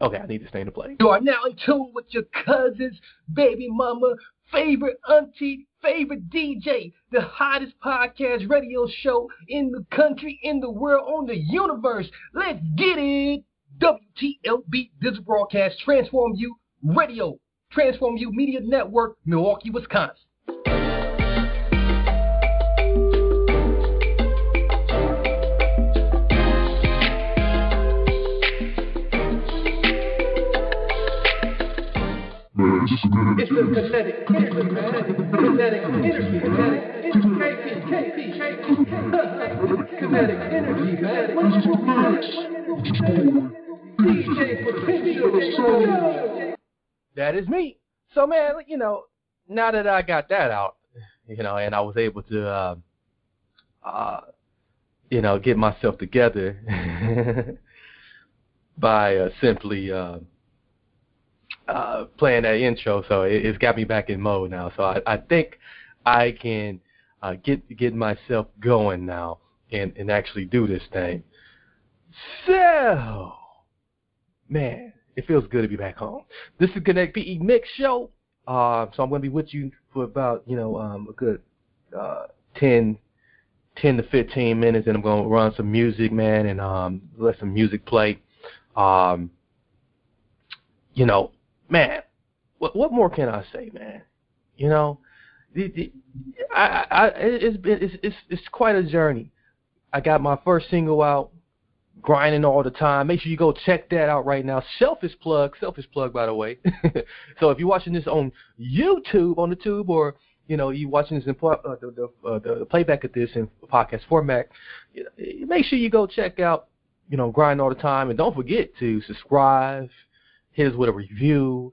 Okay, I need to stay in the play. You are now in tune with your cousins, baby mama, favorite auntie, favorite DJ, the hottest podcast radio show in the country, in the world, on the universe. Let's get it. WTLB Digital Broadcast Transform You Radio, Transform You Media Network, Milwaukee, Wisconsin. It's Potential. That is me. So man, you know, now that I got that out, you know, and I was able to, uh, uh, you know, get myself together by uh, simply. Uh, uh, playing that intro, so it, it's got me back in mode now. So I, I think I can uh, get get myself going now and, and actually do this thing. So, man, it feels good to be back home. This is Connect PE Mix Show. Uh, so I'm going to be with you for about, you know, um, a good uh, 10, 10 to 15 minutes, and I'm going to run some music, man, and um, let some music play. Um, you know, man, what what more can I say, man? You know, the, the, I, I, it's been it's, it's it's quite a journey. I got my first single out, grinding all the time. Make sure you go check that out right now. Selfish plug, selfish plug, by the way. so if you're watching this on YouTube, on the tube, or you know you watching this in uh, the the, uh, the playback of this in podcast format, make sure you go check out. You know, grind all the time, and don't forget to subscribe Hit us with a review.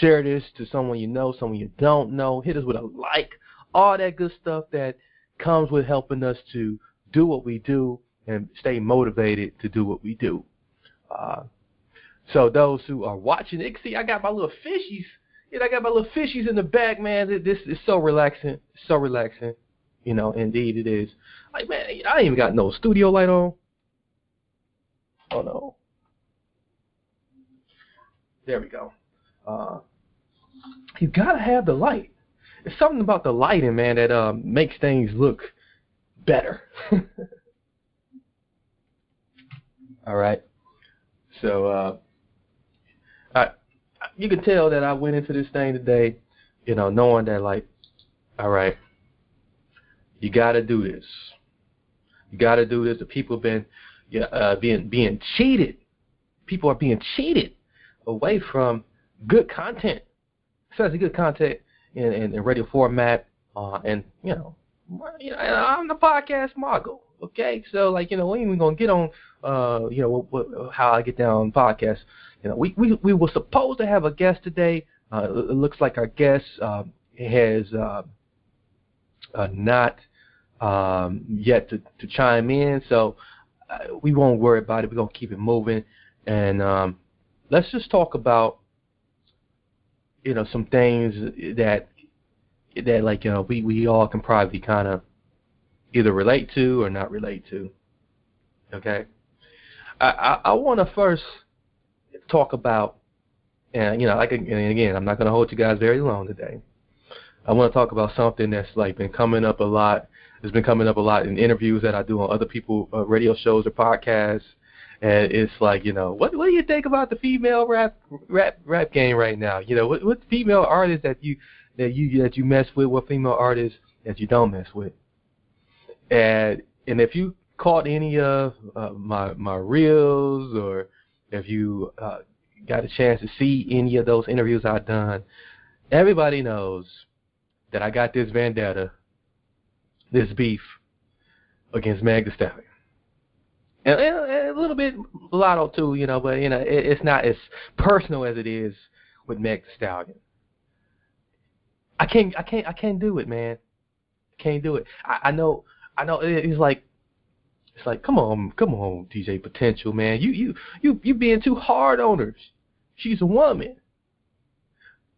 Share this to someone you know, someone you don't know. Hit us with a like. All that good stuff that comes with helping us to do what we do and stay motivated to do what we do. Uh, so those who are watching it, see, I got my little fishies. Know, I got my little fishies in the back, man. This is so relaxing, so relaxing. You know, indeed it is. Like, man, I ain't even got no studio light on. Oh no. There we go. Uh, you gotta have the light. It's something about the lighting, man, that uh, makes things look better. All right. So uh, I, you can tell that I went into this thing today, you know, knowing that like, all right, you got to do this. You got to do this. The people have been yeah, uh, being being cheated. People are being cheated away from good content, especially good content in, in, in radio format, uh, and you know, you know, I'm the podcast mogul. Okay, so like you know, we ain't even gonna get on, uh, you know, what, what, how I get down podcast. You know, we we we were supposed to have a guest today. Uh, it looks like our guest uh, has uh, uh, not um, yet to, to chime in, so uh, we won't worry about it. We're gonna keep it moving, and um, let's just talk about you know some things that that like you know we we all can probably kind of either relate to or not relate to. Okay, I I, I want to first talk about and you know like and again I'm not going to hold you guys very long today. I want to talk about something that's like been coming up a lot. It's been coming up a lot in interviews that I do on other people uh, radio shows or podcasts and it's like you know what what do you think about the female rap rap rap game right now? You know what what female artists that you that you that you mess with, what female artists that you don't mess with, and and if you caught any of uh, my my reels or if you uh, got a chance to see any of those interviews I've done, everybody knows that I got this vendetta, this beef against Meg Thee Stallion. A little bit Latto too, you know. But you know, it, it's not as personal as it is with Meg The Stallion. I can't, I can't, I can't do it, man. Can't do it. I, I know, I know. It's like, it's like, come on, come on, DJ Potential, man. You, you, you, you being too hard on her. She's a woman.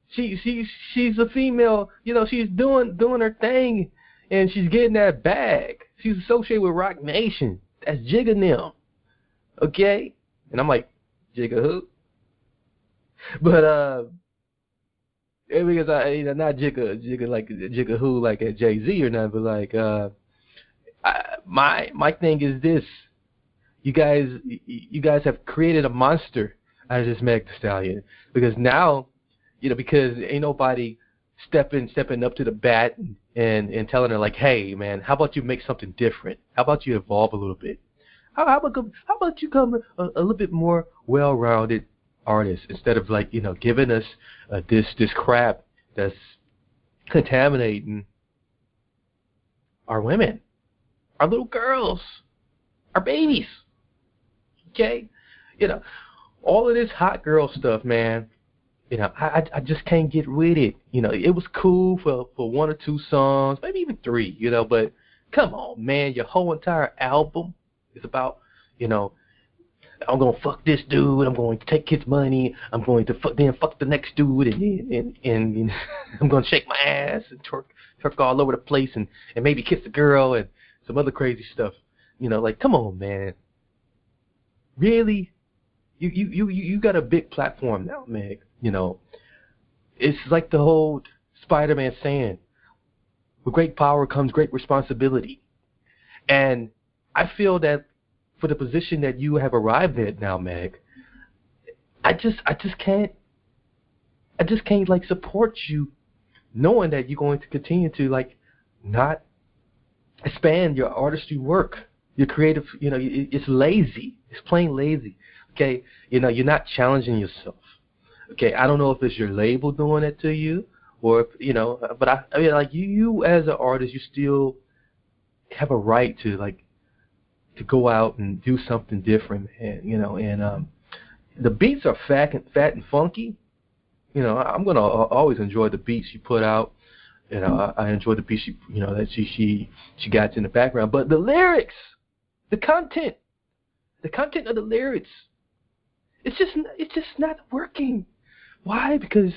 She, she, she's a female. You know, she's doing, doing her thing, and she's getting that bag. She's associated with Roc Nation. That's Jigga them. Okay? And I'm like, Jigga who? But uh because I you know not Jigga Jigga like Jigga who like at Jay Z or not, but like uh I, my my thing is this. You guys you guys have created a monster out of this Meg Thee Stallion. Because now, you know, because ain't nobody stepping stepping up to the bat and and telling her like, hey man, how about you make something different? How about you evolve a little bit? How, how about how about you come a, a little bit more well-rounded artist instead of like you know giving us uh, this this crap that's contaminating our women, our little girls, our babies. Okay, you know, all of this hot girl stuff, man you know, I I just can't get with it. You know, it was cool for for one or two songs, maybe even three. You know, but come on, man, your whole entire album is about, you know, I'm gonna fuck this dude. I'm going to take his money. I'm going to fuck then fuck the next dude, and and and, and I'm gonna shake my ass and twerk twerk all over the place, and and maybe kiss a girl and some other crazy stuff. You know, like come on, man. Really, you you you you got a big platform now, Meg you know, it's like the whole Spider-Man saying, with great power comes great responsibility. And I feel that for the position that you have arrived at now, Meg, I just I just can't I just can't like support you knowing that you're going to continue to like not expand your artistry work. Your creative, you know, it's lazy. It's plain lazy. Okay, you know, you're not challenging yourself. Okay, I don't know if it's your label doing it to you, or if you know, but I, I mean, like you, you as an artist, you still have a right to like to go out and do something different, and you know, and um, the beats are fat and fat and funky. You know, I'm gonna always enjoy the beats you put out. You know, I, I enjoy the beats you, you know that she she she got in the background, but the lyrics, the content, the content of the lyrics, it's just it's just not working. Why? Because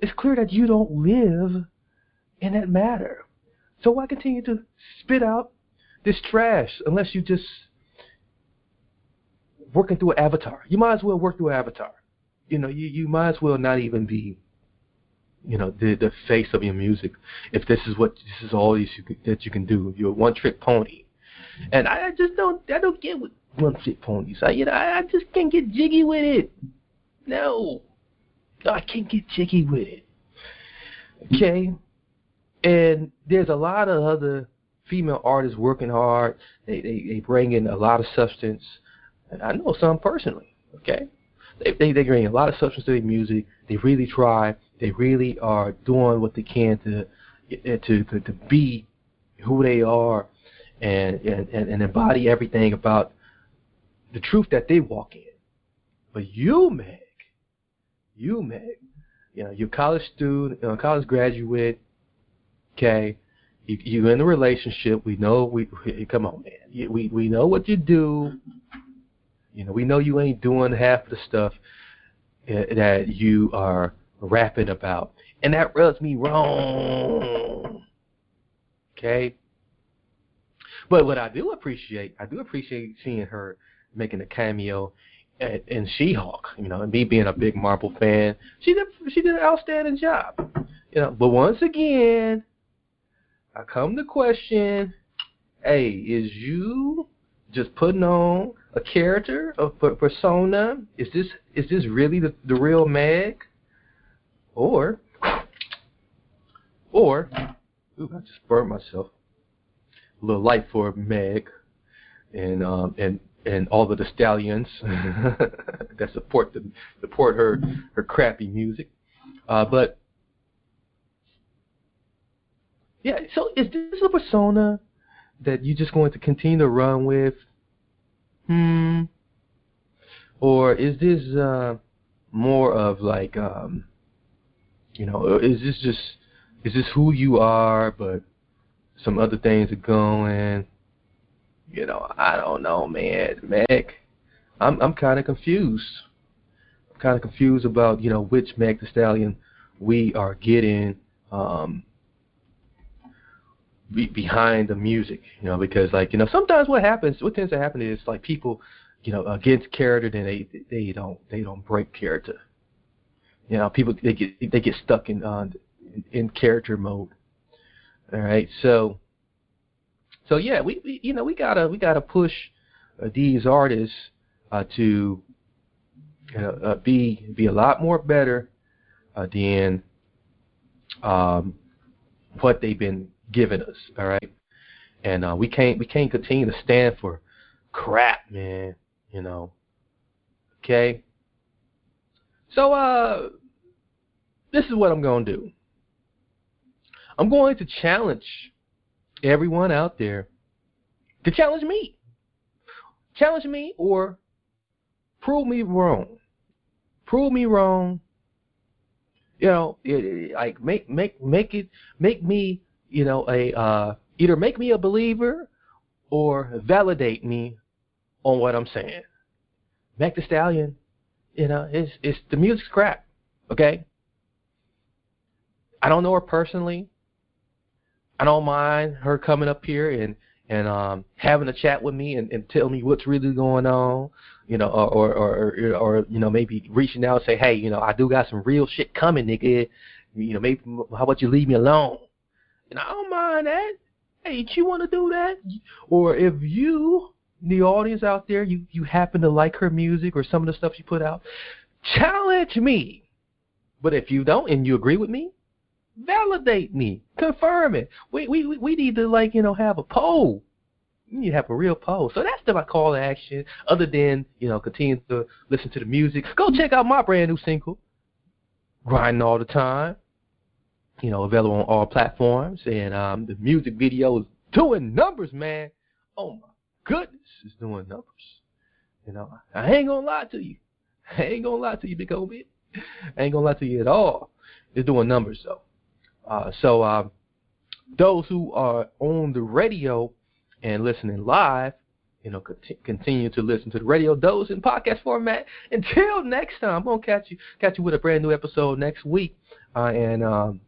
it's clear that you don't live in that matter. So why continue to spit out this trash unless you just working through an avatar? You might as well work through an avatar. You know, you, you might as well not even be, you know, the the face of your music. If this is what this is all you that you can do, you're a one trick pony. And I just don't I don't get with trick ponies. I you know I, I just can't get jiggy with it. No. I can't get jiggy with it. Okay? And there's a lot of other female artists working hard. They, they, they bring in a lot of substance. I know some personally, okay? They, they, they bring a lot of substance to their music. They really try. They really are doing what they can to eh, to to, to be who they are and, and, and embody everything about the truth that they walk in. But you, Meg, you, Meg, you know, you're a college student, you know, college graduate, okay, you, you're in a relationship. We know, we, come on, man. We, we know what you do. You know, we know you ain't doing half the stuff uh, that you are rapping about. And that rubs me wrong. Okay? But what I do appreciate, I do appreciate seeing her making a cameo in She-Hulk, you know, and me being a big Marvel fan, she did she did an outstanding job, you know. But once again, I come to question, hey, is you just putting on a character, a persona? Is this is this really the the real Meg, or or ooh, I just burned myself. A little light for Meg, and um and and all of the stallions that support the support her her crappy music. Uh, but yeah, so is this a persona that you're just going to continue to run with? hmm, or is this uh, more of like, um, you know, is this just is this who you are, but some other things are going? You know, I don't know, man. Mac, I'm I'm kind of confused. I'm kind of confused about you know which Mac the Stallion we are getting um, be, behind the music. You know, because like you know sometimes what happens, what tends to happen is like people, you know, against character, then they they don't they don't break character. You know, people they get they get stuck in uh, in, in character mode. All right, so so yeah, we, we you know we gotta we gotta push uh, these artists uh, to uh, be be a lot more better uh, than um, what they've been giving us. All right, and uh, we can't we can't continue to stand for crap, man. You know. Okay. So uh, this is what I'm gonna do. I'm going to challenge everyone out there to challenge me. Challenge me or prove me wrong. Prove me wrong. You know, it, it, like make make make it make me, you know, a uh, either make me a believer or validate me on what I'm saying. Meg the Stallion, you know, it's it's the music's crap. Okay. I don't know her personally. I don't mind her coming up here and and um having a chat with me and, and tell me what's really going on, you know, or or, or or you know maybe reaching out and say, hey, you know, I do got some real shit coming, nigga. You know, maybe how about you leave me alone? And I don't mind that. Hey, you want to do that? Or if you, the audience out there, you you happen to like her music or some of the stuff she put out, challenge me. But if you don't and you agree with me, validate me, confirm it. We we we need to like you know have a poll. You have a real poll. So that's the my call to action. Other than you know continue to listen to the music, go check out my brand new single, grinding all the time. You know, available on all platforms, and um, the music video is doing numbers, man. Oh my goodness, it's doing numbers. You know, I ain't gonna lie to you. I ain't gonna lie to you, big old. I ain't gonna lie to you at all. It's doing numbers though. Uh, so uh, those who are on the radio and listening live, you know, cont- continue to listen to the radio. Those in podcast format. Until next time, I'm gonna catch you catch you with a brand new episode next week. Uh, and um,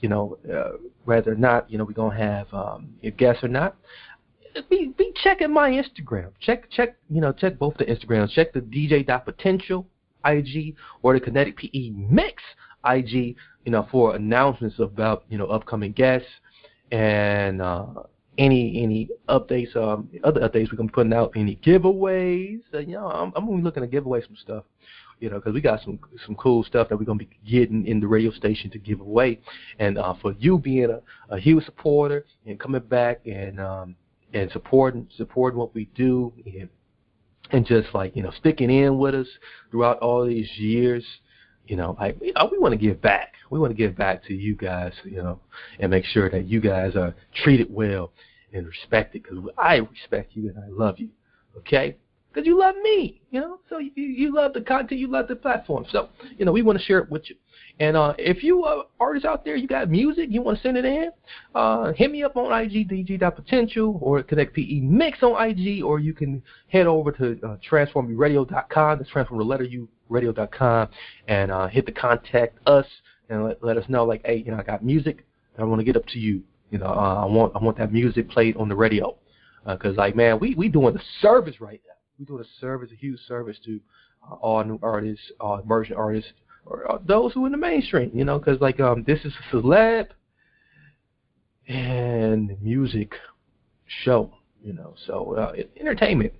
you know, uh, whether or not you know we're gonna have um, a guest or not, be be checking my Instagram. Check check you know check both the Instagrams. Check the DJ Potential IG or the Kinetic PE Mix IG, you know, for announcements about you know upcoming guests and uh, any any updates, um, other updates we're gonna be putting out, any giveaways. Uh, you know, I'm, I'm gonna be looking to give away some stuff, you know, because we got some some cool stuff that we're gonna be getting in the radio station to give away. And uh, for you being a, a huge supporter and coming back and um, and supporting supporting what we do and and just like you know sticking in with us throughout all these years you know, like you know, we oh, want to give back. We want to give back to you guys, you know, and make sure that you guys are treated well and respected because I respect you and I love you. Okay? Because you love me, you know. So you, you love the content, you love the platform. So you know, we want to share it with you. And uh, if you are artists out there, you got music, you want to send it in, uh, hit me up on IG, DG.potential, or Connect PE Mix on IG, or you can head over to uh, transformuradio.com. That's transform the letter U radio.com and uh, hit the contact us and let, let us know like, hey, you know, I got music. I want to get up to you. You know, uh, I want I want that music played on the radio because uh, like man, we we doing a service right now. We doing a service, a huge service to uh, all new artists, all emerging artists, or uh, those who are in the mainstream. You know, because like um, this is a celeb and music show. You know, so uh, entertainment.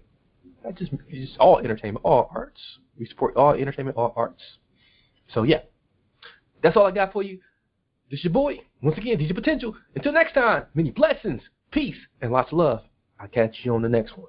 I just it's all entertainment, all arts. We support all entertainment, all arts. So yeah, that's all I got for you. This your boy once again, DJ Potential. Until next time, many blessings, peace, and lots of love. I'll catch you on the next one.